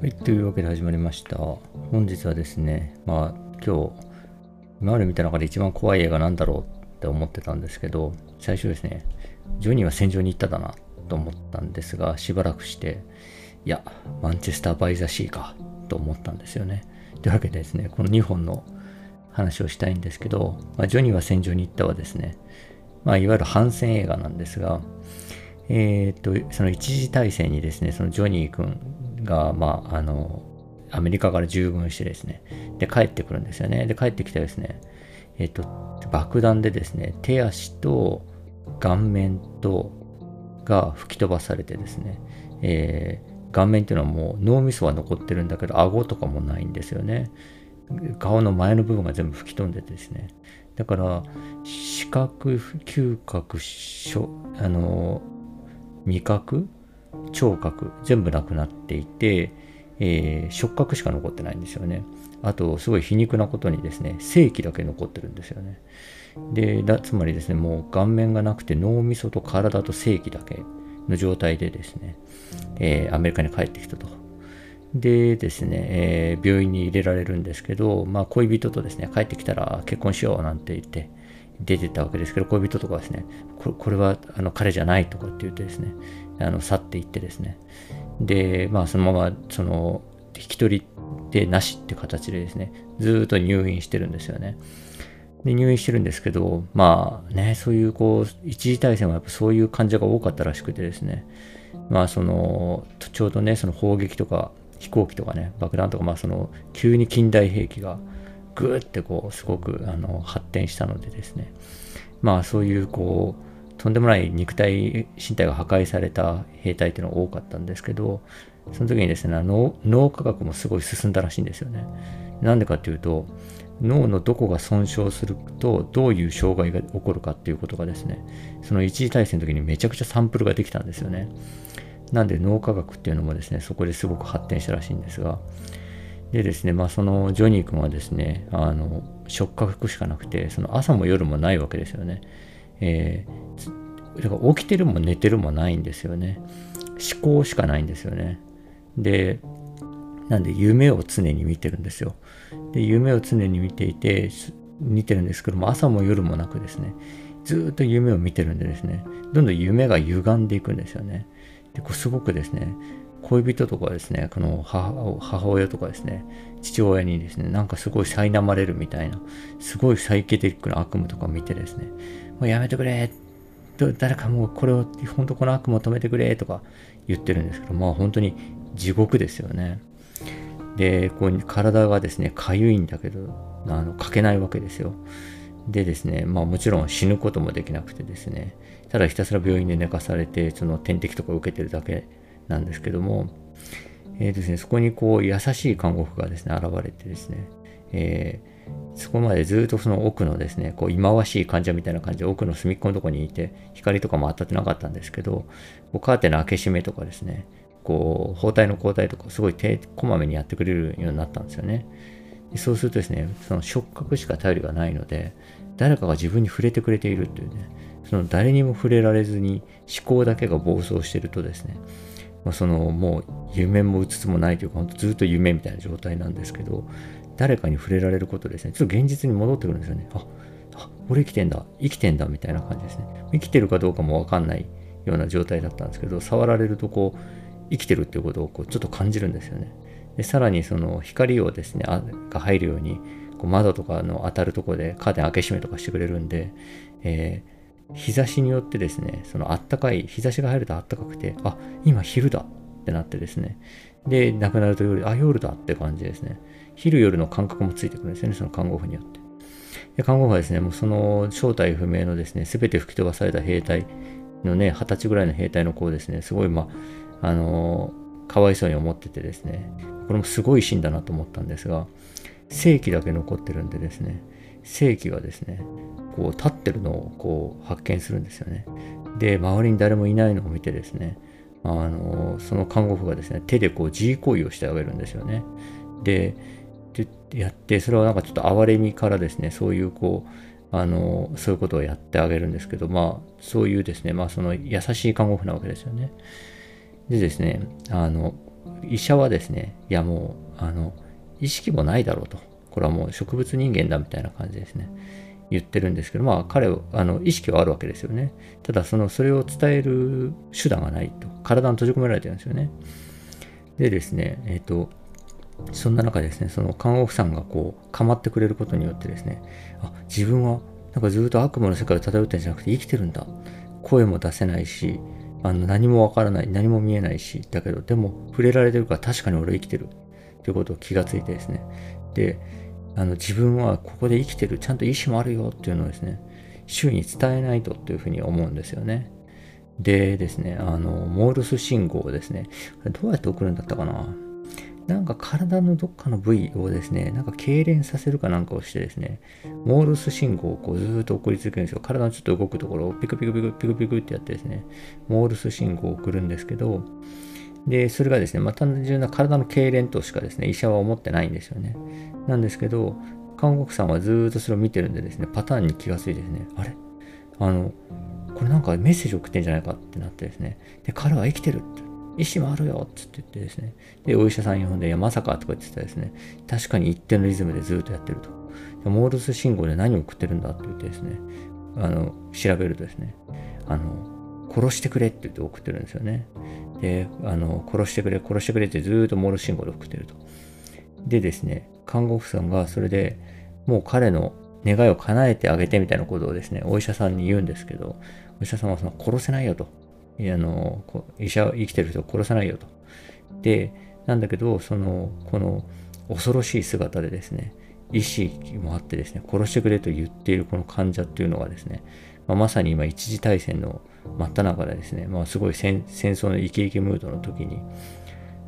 はい、というわけで始まりました。本日はですね、まあ今日、今まで見た中で一番怖い映画なんだろうって思ってたんですけど、最初ですね、ジョニーは戦場に行っただなと思ったんですが、しばらくして、いや、マンチェスター・バイ・ザ・シーかと思ったんですよね。というわけでですね、この2本の話をしたいんですけど、まあ、ジョニーは戦場に行ったはですね、まあ、いわゆる反戦映画なんですが、えー、っと、その一次大戦にですね、そのジョニー君が、まあ、あの、アメリカから従軍してですね、で、帰ってくるんですよね。で、帰ってきてですね、えっ、と、爆弾でですね、手足と顔面とが吹き飛ばされてですね、えー、顔面っていうのはもう脳みそは残ってるんだけど、顎とかもないんですよね。顔の前の部分が全部吹き飛んでてですね。だから、視覚、嗅覚、あの、味覚聴覚全部なくなっていて、えー、触覚しか残ってないんですよね。あと、すごい皮肉なことにですね、正規だけ残ってるんですよね。で、だつまりですね、もう顔面がなくて脳みそと体と正規だけの状態でですね、えー、アメリカに帰ってきたと。でですね、えー、病院に入れられるんですけど、まあ、恋人とですね、帰ってきたら結婚しようなんて言って出てたわけですけど、恋人とかですね、これこれはあの彼じゃないとかって言ってですね、あの去っていってですね。でまあそのままその引き取りでなしって形でですねずっと入院してるんですよね。で入院してるんですけどまあねそういうこう一時大戦はやっぱそういう患者が多かったらしくてですね。まあそのちょうどねその砲撃とか飛行機とかね爆弾とかまあその急に近代兵器がぐーってこうすごくあの発展したのでですね。まあそういうこうとんでもない肉体、身体が破壊された兵隊っていうのが多かったんですけど、その時にですね、脳科学もすごい進んだらしいんですよね。なんでかっていうと、脳のどこが損傷するとどういう障害が起こるかっていうことがですね、その一次大戦の時にめちゃくちゃサンプルができたんですよね。なんで脳科学っていうのもですね、そこですごく発展したらしいんですが、でですね、まあそのジョニー君はですね、あの、触覚しかなくて、その朝も夜もないわけですよね。えー、だから起きてるも寝てるもないんですよね。思考しかないんですよね。で、なんで夢を常に見てるんですよ。で、夢を常に見ていて、見てるんですけども、朝も夜もなくですね、ずっと夢を見てるんでですね、どんどん夢が歪んでいくんですよね。で、こすごくですね、恋人とかですね、この母親とかですね、父親にですね、なんかすごい苛まれるみたいな、すごいサイケデリックな悪夢とか見てですね、もうやめてくれ誰かもうこれを、本当この悪夢を止めてくれとか言ってるんですけど、まあ本当に地獄ですよね。で、こう体がですね、かゆいんだけど、あの、書けないわけですよ。でですね、まあもちろん死ぬこともできなくてですね、ただひたすら病院で寝かされて、その点滴とか受けてるだけなんですけども、えーですね、そこにこう優しい看護婦がですね、現れてですね、えーそこまでずっとその奥のですね、こう、忌まわしい患者みたいな感じで奥の隅っこのとこにいて、光とかも当たってなかったんですけど、こうカーテンの開け閉めとかですね、こう、包帯の交代とか、すごい手、こまめにやってくれるようになったんですよね。でそうするとですね、その触覚しか頼りがないので、誰かが自分に触れてくれているっていうね、その誰にも触れられずに思考だけが暴走してるとですね、まあ、そのもう夢もうつつもないというか、本当ずっと夢みたいな状態なんですけど、誰かに触れられることですね、ちょっと現実に戻ってくるんですよね。あ、あ俺生きてんだ、生きてんだみたいな感じですね。生きてるかどうかもわかんないような状態だったんですけど、触られるとこう、生きてるっていうことをこうちょっと感じるんですよね。でさらにその光をですね、あが入るように、こう窓とかの当たるとこでカーテン開け閉めとかしてくれるんで、えー、日差しによってですね、そのあったかい、日差しが入るとあったかくて、あ、今昼だってなってですね、で、亡くなると夜、あ、夜だって感じですね。昼夜の感覚もついてくるんですよね、その看護婦によって。で看護婦はですね、もうその正体不明のですね、すべて吹き飛ばされた兵隊のね、二十歳ぐらいの兵隊の子をですね、すごい、まあ、あのー、かわいそうに思っててですね、これもすごいシーンだなと思ったんですが、正規だけ残ってるんでですね、正規がですね、こう立ってるのをこう発見するんですよね。で、周りに誰もいないのを見てですね、あのその看護婦がですね、手でこう自慰行為をしてあげるんですよね。で、でやって、それはなんかちょっと哀れみからですね、そういうこう、あの、そういうことをやってあげるんですけど、まあ、そういうですね、まあ、その優しい看護婦なわけですよね。でですね、あの、医者はですね、いやもう、あの、意識もないだろうと。これはもう植物人間だみたいな感じですね。言ってるんですけど、まあ彼は、あの、意識はあるわけですよね。ただ、その、それを伝える手段がないと。体に閉じ込められてるんですよね。でですね、えっ、ー、と、そんな中ですね、その看護婦さんがこう、構ってくれることによってですね、あ、自分はなんかずっと悪夢の世界を漂ってんじゃなくて生きてるんだ。声も出せないし、あの何もわからない、何も見えないし、だけど、でも触れられてるから確かに俺生きてるということを気がついてですね。で、あの自分はここで生きてる、ちゃんと意志もあるよっていうのをですね、周囲に伝えないとというふうに思うんですよね。でですね、あの、モールス信号をですね、どうやって送るんだったかな？なんか体のどっかの部位をですね、なんか痙攣させるかなんかをしてですね、モールス信号をこうずっと送り続けるんですよ。体のちょっと動くところをピクピクピクピクピクってやってですね、モールス信号を送るんですけど、で、それがですね、まあ、単純な体の痙攣としかですね、医者は思ってないんですよね。なんですけど、看護婦さんはずっとそれを見てるんでですね、パターンに気がついてですね、あれ？あの、これなんかメッセージ送ってんじゃないかってなってですね、で、彼は生きてるって。意思もあるよっつって言ってですね、で、お医者さん呼んで、いや、まさかとか言ってたらですね、確かに一定のリズムでずっとやってると。モールス信号で何を送ってるんだって言ってですね、あの、調べるとですね、あの、殺してくれって言って送ってるんですよね。で、あの、殺してくれ、殺してくれってずっとモール信号で送ってると。でですね、看護婦さんがそれでもう彼の願いを叶えてあげてみたいなことをですね、お医者さんに言うんですけど、お医者さんはその殺せないよと。あの、医者、生きてる人を殺さないよと。で、なんだけど、その、この恐ろしい姿でですね、意志もあってですね、殺してくれと言っているこの患者っていうのはですね、まあ、まさに今一次大戦の真っ只中でですね、まあ、すごい戦争のイケイケムードの時に、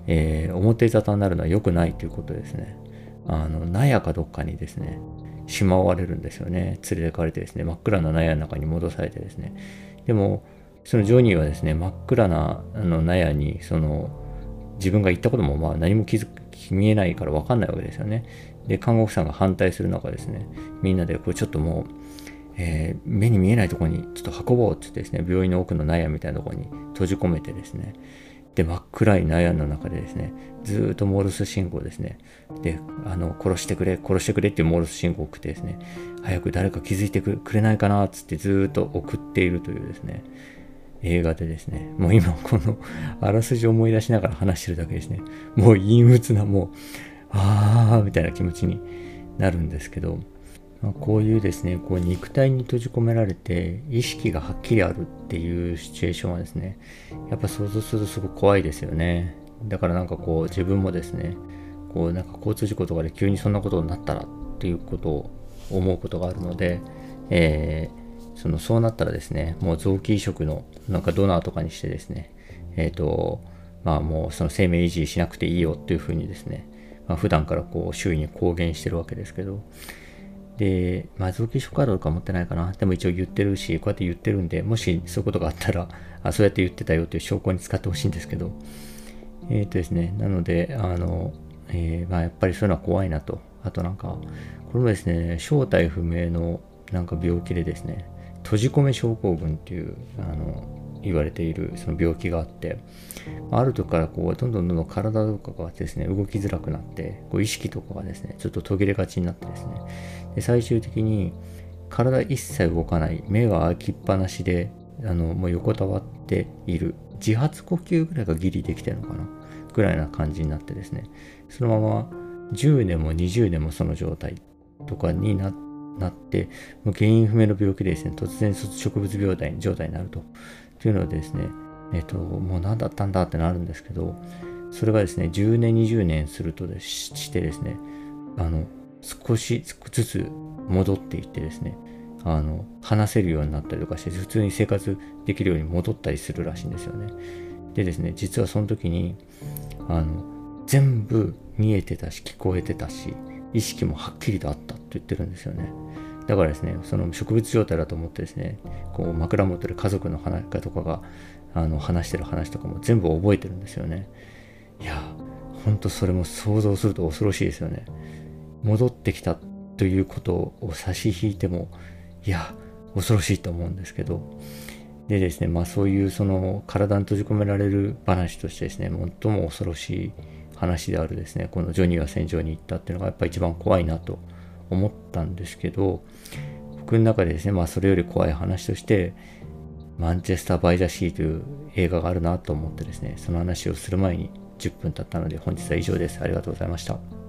えー、表沙汰になるのは良くないということですね、あの、納屋かどっかにですね、しまわれるんですよね。連れてかれてですね、真っ暗な納屋の中に戻されてですね。でも、そのジョニーはですね、真っ暗なあの納屋に、その、自分が行ったこともまあ何も気づ見えないから分かんないわけですよね。で、看護婦さんが反対する中ですね、みんなでこれちょっともう、えー、目に見えないところにちょっと運ぼうって言ってですね、病院の奥の納屋みたいなところに閉じ込めてですね、で、真っ暗い納屋の中でですね、ずっとモールス信号ですね、で、あの、殺してくれ、殺してくれっていうモールス信号を送ってですね、早く誰か気づいてくれないかなっつってずっと送っているというですね、映画でですね、もう今このあらすじを思い出しながら話してるだけですね、もう陰鬱なもう、ああみたいな気持ちになるんですけど、こういうですね、こう肉体に閉じ込められて意識がはっきりあるっていうシチュエーションはですね、やっぱ想像するとすごく怖いですよね。だからなんかこう自分もですね、こうなんか交通事故とかで急にそんなことになったらっていうことを思うことがあるので、えーそのそうなったらですね、もう臓器移植のなんかドナーとかにしてですね、えっ、ー、と、まあもうその生命維持しなくていいよっていうふうにですね、まあ、普段からこう周囲に公言してるわけですけど、で、まあ臓器移植カードとか持ってないかな。でも一応言ってるし、こうやって言ってるんで、もしそういうことがあったら、あそうやって言ってたよっていう証拠に使ってほしいんですけど、えっ、ー、とですね、なので、あの、えー、まあやっぱりそういうのは怖いなと。あとなんか、これもですね、正体不明のなんか病気でですね、閉じ込め症候群っていうあの言われているその病気があってある時からこうどんどんどんどん体とかがですね動きづらくなってこう意識とかがですねちょっと途切れがちになってですねで最終的に体一切動かない目が開きっぱなしであのもう横たわっている自発呼吸ぐらいがギリできてるのかなぐらいな感じになってですねそのまま10年も20年もその状態とかになってなって、もう原因不明の病気でですね、突然植物病態状態になると。というのでですね、えっと、もう何だったんだってなるんですけど、それがですね、10年、20年するとでしてですね、あの、少しずつ戻っていってですね、あの、話せるようになったりとかして、普通に生活できるように戻ったりするらしいんですよね。でですね、実はその時に、あの、全部見えてたし、聞こえてたし、意識もはっきりとあったと言ってるんですよね。だからですね、その植物状態だと思ってですね、こう枕元で家族の話とかがあの話してる話とかも全部覚えてるんですよね。いや、ほんとそれも想像すると恐ろしいですよね。戻ってきたということを差し引いても、いや、恐ろしいと思うんですけど、でですね、まあそういうその体に閉じ込められる話としてですね、最も恐ろしい話であるですね、このジョニーが戦場に行ったっていうのがやっぱ一番怖いなと思ったんですけど、僕の中でですね、まあそれより怖い話として、マンチェスター・バイ・ザ・シーという映画があるなと思ってですね、その話をする前に10分経ったので本日は以上です。ありがとうございました。